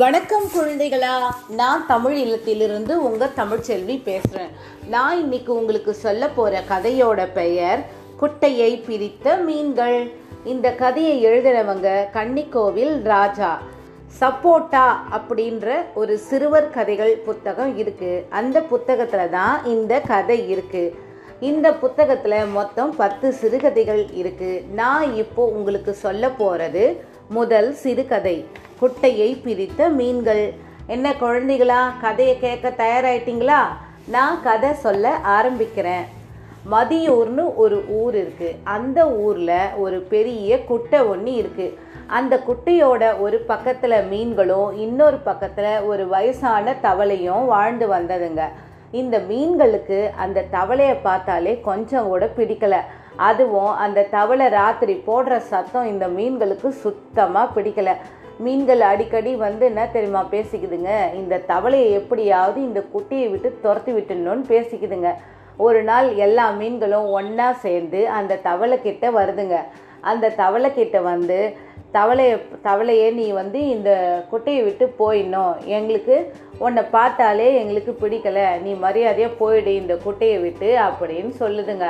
வணக்கம் குழந்தைகளா நான் தமிழ் இல்லத்திலிருந்து உங்கள் தமிழ்ச்செல்வி பேசுகிறேன் நான் இன்னைக்கு உங்களுக்கு சொல்ல போகிற கதையோட பெயர் குட்டையை பிரித்த மீன்கள். இந்த கதையை எழுதினவங்க கன்னிக்கோவில் ராஜா. சப்போட்டா அப்படின்ற ஒரு சிறுவர் கதைகள் புத்தகம் இருக்குது அந்த புத்தகத்தில் தான் இந்த கதை இருக்குது இந்த புத்தகத்தில் மொத்தம் பத்து சிறுகதைகள் இருக்குது நான் இப்போ உங்களுக்கு சொல்ல போகிறது முதல் சிறுகதை. குட்டையை பிரித்த மீன்கள். என்ன குழந்தைகளா? கதையை கேட்க தயாராயிட்டீங்களா? நான் கதை சொல்ல ஆரம்பிக்கிறேன். மதியூர்னு ஒரு ஊர் இருக்குது அந்த ஊரில் ஒரு பெரிய குட்டை ஒன்று இருக்குது அந்த குட்டையோட ஒரு பக்கத்தில் மீன்களும் இன்னொரு பக்கத்தில் ஒரு வயசான தவளையும் வாழ்ந்து வந்ததுங்க. இந்த மீன்களுக்கு அந்த தவளையை பார்த்தாலே கொஞ்சம் கூட பிடிக்கலை. அதுவும் அந்த தவளை ராத்திரி போடுற சத்தம் இந்த மீன்களுக்கு சுத்தமாக பிடிக்கல. மீன்கள் அடிக்கடி வந்து என்ன தெரியுமா பேசிக்குதுங்க? இந்த தவளையை எப்படியாவது இந்த குட்டியை விட்டு துரத்தி விட்டுணுன்னு பேசிக்குதுங்க. ஒரு நாள் எல்லா மீன்களும் ஒன்றா சேர்ந்து அந்த தவளை வருதுங்க. அந்த தவளை வந்து தவளைய தவளையே நீ வந்து இந்த குட்டையை விட்டு போயிடணும். எங்களுக்கு உன்னை பார்த்தாலே எங்களுக்கு பிடிக்கல. நீ மரியாதையாக போயிடு இந்த குட்டையை விட்டு அப்படின்னு சொல்லுதுங்க.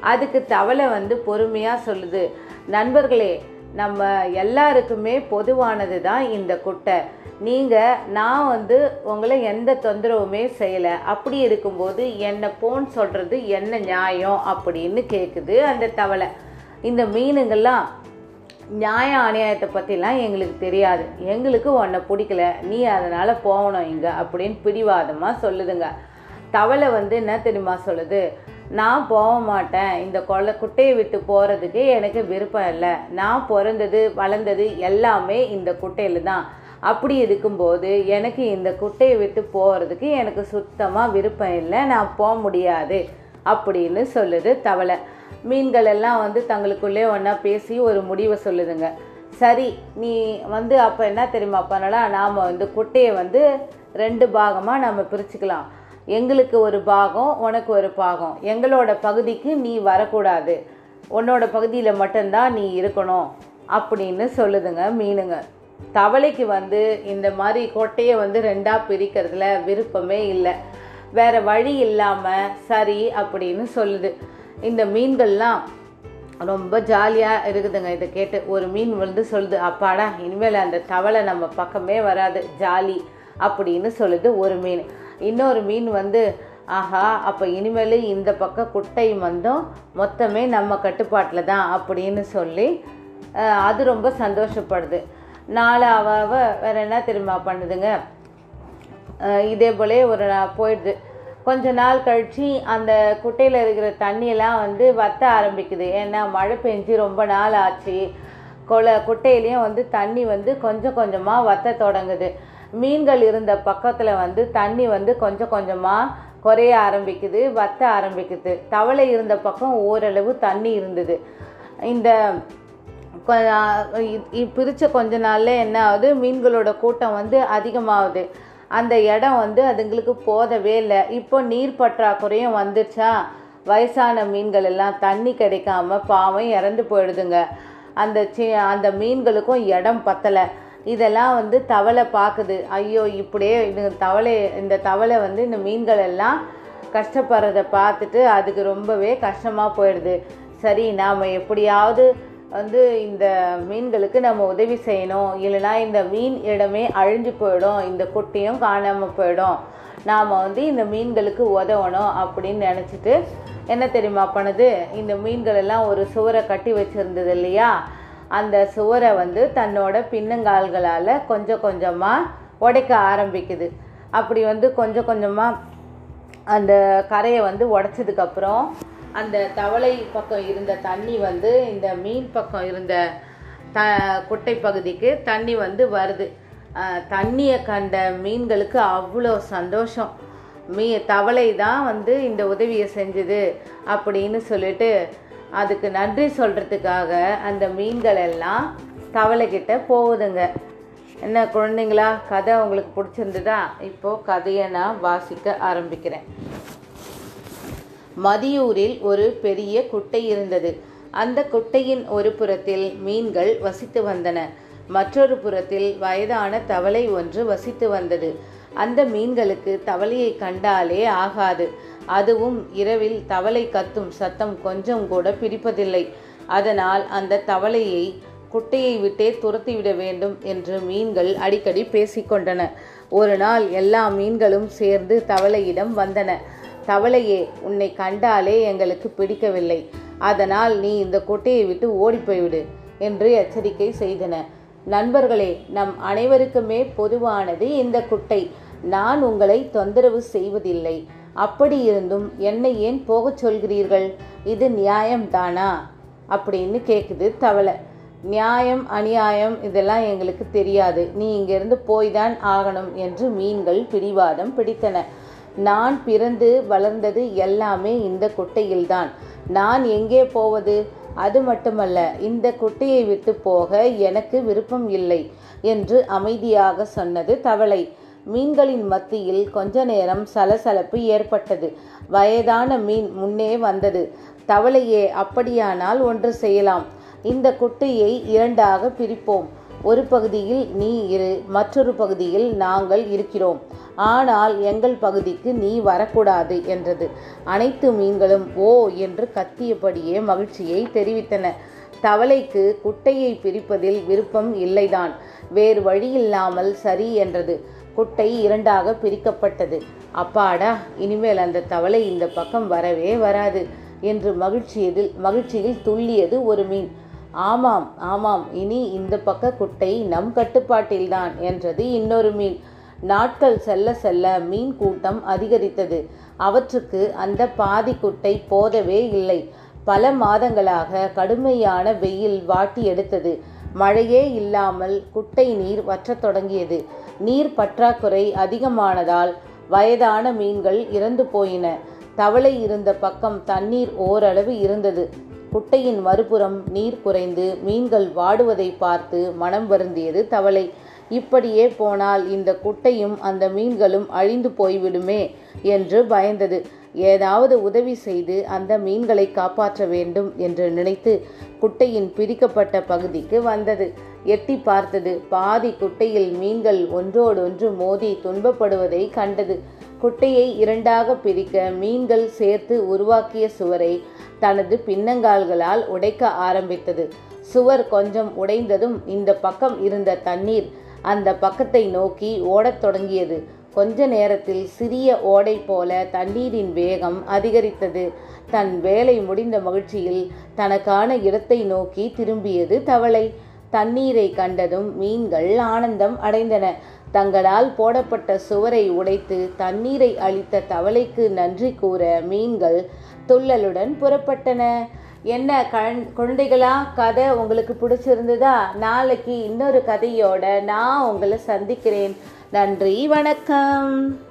அதுக்கு தவளை வந்து பொறுமையாக சொல்லுது. நண்பர்களே நம்ம எல்லாருக்குமே பொதுவானது தான் இந்த குட்டை. நீங்கள் நான் வந்து உங்களை எந்த தொந்தரவுமே செய்யலை. அப்படி இருக்கும்போது என்னை போன்னு சொல்கிறது என்ன நியாயம் அப்படின்னு கேட்குது அந்த தவளை. இந்த மீனுங்கள்லாம் நியாய அநியாயத்தை பற்றிலாம் எங்களுக்கு தெரியாது. எங்களுக்கு உன்னை பிடிக்கல. நீ அதனால் போகணும் இங்கே அப்படின்னு பிடிவாதமாக சொல்லுதுங்க. தவளை வந்து என்ன தெரியுமா சொல்லுது? நான் போக மாட்டேன். இந்த கொலை குட்டையை விட்டு போகிறதுக்கு எனக்கு விருப்பம் இல்லை. நான் பிறந்தது வளர்ந்தது எல்லாமே இந்த குட்டையில் தான். அப்படி இருக்கும்போது எனக்கு இந்த குட்டையை விட்டு போகிறதுக்கு எனக்கு சுத்தமாக விருப்பம் இல்லை. நான் போக முடியாது அப்படின்னு சொல்லுது தவளை. மீன்கள் எல்லாம் வந்து தங்களுக்குள்ளே ஒன்றா பேசி ஒரு முடிவை சொல்லுதுங்க. சரி நீ வந்து அப்போ என்ன தெரியுமா பண்ணலாம்? நாம் வந்து குட்டையை வந்து ரெண்டு பாகமாக நம்ம பிரிச்சுக்கலாம். எங்களுக்கு ஒரு பாகம் உனக்கு ஒரு பாகம். எங்களோட பகுதிக்கு நீ வரக்கூடாது. உன்னோட பகுதியில் மட்டும்தான் நீ இருக்கணும் அப்படின்னு சொல்லுதுங்க மீனுங்க. தவளைக்கு வந்து இந்த மாதிரி கொட்டையை வந்து ரெண்டாக பிரிக்கிறதுல விருப்பமே இல்லை. வேற வழி இல்லாமல் சரி அப்படின்னு சொல்லுது. இந்த மீன்கள்லாம் ரொம்ப ஜாலியாக இருக்குதுங்க இதை கேட்டு. ஒரு மீன் வந்து சொல்லுது அப்பாடா இனிமேல் அந்த தவளை நம்ம பக்கமே வராது ஜாலி அப்படின்னு சொல்லுது ஒரு மீன். இன்னொரு மீன் வந்து ஆஹா அப்போ இனிமேல் இந்த பக்கம் குட்டை வந்தோம் மொத்தமே நம்ம கட்டுப்பாட்டில் தான் அப்படின்னு சொல்லி அது ரொம்ப சந்தோஷப்படுது. நாலு அவ என்ன தெரியுமா பண்ணுதுங்க? இதே போலே ஒரு போயிடுது. கொஞ்ச நாள் கழித்து அந்த குட்டையில் இருக்கிற தண்ணியெல்லாம் வந்து வத்த ஆரம்பிக்குது. ஏன்னா மழை பெஞ்சு ரொம்ப நாள் ஆச்சு. கொலை குட்டையிலையும் வந்து தண்ணி வந்து கொஞ்சம் கொஞ்சமாக வத்த தொடங்குது. மீன்கள் இருந்த பக்கத்தில் வந்து தண்ணி வந்து கொஞ்சம் கொஞ்சமாக குறைய ஆரம்பிக்குது வத்த ஆரம்பிக்குது. தவளை இருந்த பக்கம் ஓரளவு தண்ணி இருந்தது. இந்த பிரித்த கொஞ்ச நாளில் என்ன ஆகுது? மீன்களோட கூட்டம் வந்து அதிகமாகுது. அந்த இடம் வந்து அதுங்களுக்கு போதவே இல்லை. இப்போ நீர் பற்றாக்குறையும் வந்துச்சா வயசான மீன்கள் எல்லாம் தண்ணி கிடைக்காம பாவம் இறந்து போயிடுதுங்க. அந்த சி அந்த மீன்களுக்கும் இடம் பத்தலை. இதெல்லாம் வந்து தவளை பார்க்குது ஐயோ இப்படியே இது தவளை இந்த தவளை வந்து இந்த மீன்கள் எல்லாம் கஷ்டப்படுறத பார்த்துட்டு அதுக்கு ரொம்பவே கஷ்டமாக போயிடுது. சரி நாம் எப்படியாவது வந்து இந்த மீன்களுக்கு நம்ம உதவி செய்யணும். இல்லைன்னா இந்த மீன் இடமே அழிஞ்சு போயிடும். இந்த குட்டியும் காணாமல் போயிடும். நாம் வந்து இந்த மீன்களுக்கு உதவணும் அப்படின்னு நினச்சிட்டு என்ன தெரியுமா பண்ணுது? இந்த மீன்கள் எல்லாம் ஒரு சுவரை கட்டி வச்சுருந்தது இல்லையா? அந்த சுவரை வந்து தன்னோட பின்னங்கால்களால் கொஞ்சம் கொஞ்சமாக உடைக்க ஆரம்பிக்குது. அப்படி வந்து கொஞ்சம் கொஞ்சமாக அந்த கரையை வந்து உடச்சதுக்கப்புறம் அந்த தவளை பக்கம் இருந்த தண்ணி வந்து இந்த மீன் பக்கம் இருந்த த குட்டை பகுதிக்கு தண்ணி வந்து வருது. தண்ணியை கண்ட மீன்களுக்கு அவ்வளோ சந்தோஷம். மீ தவளை தான் வந்து இந்த உதவியை செஞ்சுது அப்படின்னு சொல்லிட்டு அதுக்கு நன்றி சொல்கிறதுக்காக அந்த மீன்கள் எல்லாம் தவளைக்கிட்ட போகுதுங்க. என்ன குழந்தைங்களா கதை உங்களுக்கு பிடிச்சிருந்ததா? இப்போது கதையை நான் வாசிக்க ஆரம்பிக்கிறேன். மதியூரில் ஒரு பெரிய குட்டை இருந்தது. அந்த குட்டையின் ஒரு புறத்தில் மீன்கள் வசித்து வந்தன. மற்றொரு புறத்தில் வயதான தவளை ஒன்று வசித்து வந்தது. அந்த மீன்களுக்கு தவளையை கண்டாலே ஆகாது. அதுவும் இரவில் தவளை கத்தும் சத்தம் கொஞ்சம் கூட பிடிப்பதில்லை. அதனால் அந்த தவளையை குட்டையை விட்டே துரத்திவிட வேண்டும் என்று மீன்கள் அடிக்கடி பேசிக்கொண்டன ஒரு நாள் எல்லா மீன்களும் சேர்ந்து தவளையிடம் வந்தன. தவளையே உன்னை கண்டாலே எங்களுக்கு பிடிக்கவில்லை. அதனால் நீ இந்த குட்டையை விட்டு ஓடிப்போய்விடு என்று எச்சரிக்கை செய்தன. நண்பர்களே நம் அனைவருக்குமே பொதுவானது இந்த குட்டை. நான் உங்களை தொந்தரவு செய்வதில்லை. அப்படி இருந்தும் என்னை ஏன் போகச் சொல்கிறீர்கள்? இது நியாயம்தானா? அப்படின்னு கேட்குது தவளை. நியாயம் அநியாயம் இதெல்லாம் எங்களுக்கு தெரியாது. நீ இங்கிருந்து போய்தான் ஆகணும் என்று மீன்கள் பிடிவாதம் பிடித்தன. நான் பிறந்து வளர்ந்தது எல்லாமே இந்த குட்டையில்தான். நான் எங்கே போவது? அது மட்டுமல்ல இந்த குட்டையை விட்டு போக எனக்கு விருப்பம் இல்லை என்று அமைதியாக சொன்னது தவளை. மீன்களின் மத்தியில் கொஞ்ச நேரம் சலசலப்பு ஏற்பட்டது. வயதான மீன் முன்னே வந்தது. தவளையே அப்படியானால் ஒன்று செய்யலாம். இந்த குட்டையை இரண்டாக பிரிப்போம். ஒரு பகுதியில் நீ இரு மற்றொரு பகுதியில் நாங்கள் இருக்கிறோம். ஆனால் எங்கள் பகுதிக்கு நீ வரக்கூடாது என்றது. அனைத்து மீன்களும் ஓ என்று கத்தியபடியே மகிழ்ச்சியை தெரிவித்தன. தவளைக்கு குட்டையை பிரிப்பதில் விருப்பம் இல்லைதான். வேறு வழியில்லாமல் சரி என்றது. குட்டை இரண்டாக பிரிக்கப்பட்டது. அப்பாடா இனிமேல் அந்த தவளை இந்த பக்கம் வரவே வராது என்று மகிழ்ச்சியதில் மகிழ்ச்சியில் துள்ளியது ஒரு மீன். ஆமாம் ஆமாம் இனி இந்த பக்க குட்டை நம் கட்டுப்பாட்டில்தான் என்றது இன்னொரு மீன். நாட்கள் செல்ல செல்ல மீன் கூட்டம் அதிகரித்தது. அவற்றுக்கு அந்த பாதி குட்டை போதவே இல்லை. பல மாதங்களாக கடுமையான வெயில் வாட்டி எடுத்தது. மழையே இல்லாமல் குட்டை நீர் வற்றத் தொடங்கியது. நீர் பற்றாக்குறை அதிகமானதால் வயதான மீன்கள் இறந்து போயின. தவளை இருந்த பக்கம் தண்ணீர் ஓரளவு இருந்தது. குட்டையின் மறுபுறம் நீர் குறைந்து மீன்கள் வாடுவதை பார்த்து மனம் வருந்தியது தவளை. இப்படியே போனால் இந்த குட்டையும் அந்த மீன்களும் அழிந்து போய்விடுமே என்று பயந்தது. ஏதாவது உதவி செய்து அந்த மீன்களை காப்பாற்ற வேண்டும் என்று நினைத்து குட்டையின் பிரிக்கப்பட்ட பகுதிக்கு வந்தது. எட்டி பார்த்தது பாதி குட்டையில் மீன்கள் ஒன்றோடொன்று மோதி துன்பப்படுவதை கண்டது. குட்டையை இரண்டாக பிரிக்க மீன்கள் சேர்த்து உருவாக்கிய சுவரை தனது பின்னங்கால்களால் உடைக்க ஆரம்பித்தது. சுவர் கொஞ்சம் உடைந்ததும் இந்த பக்கம் இருந்த தண்ணீர் அந்த பக்கத்தை நோக்கி ஓடத் தொடங்கியது. கொஞ்ச நேரத்தில் சிறிய ஓடை போல தண்ணீரின் வேகம் அதிகரித்தது. தன் வேலை முடிந்த மகிழ்ச்சியில் தனக்கான இடத்தை நோக்கி திரும்பியது தவளை. தண்ணீரை கண்டதும் மீன்கள் ஆனந்தம் அடைந்தன. தங்களால் போடப்பட்ட சுவரை உடைத்து தண்ணீரை அளித்த தவளைக்கு நன்றி கூற மீன்கள் துள்ளலுடன் புறப்பட்டன. என்ன கழ் குழந்தைகளா கதை உங்களுக்கு பிடிச்சிருந்ததா? நாளைக்கு இன்னொரு கதையோட நான் உங்களை சந்திக்கிறேன். நன்றி வணக்கம்.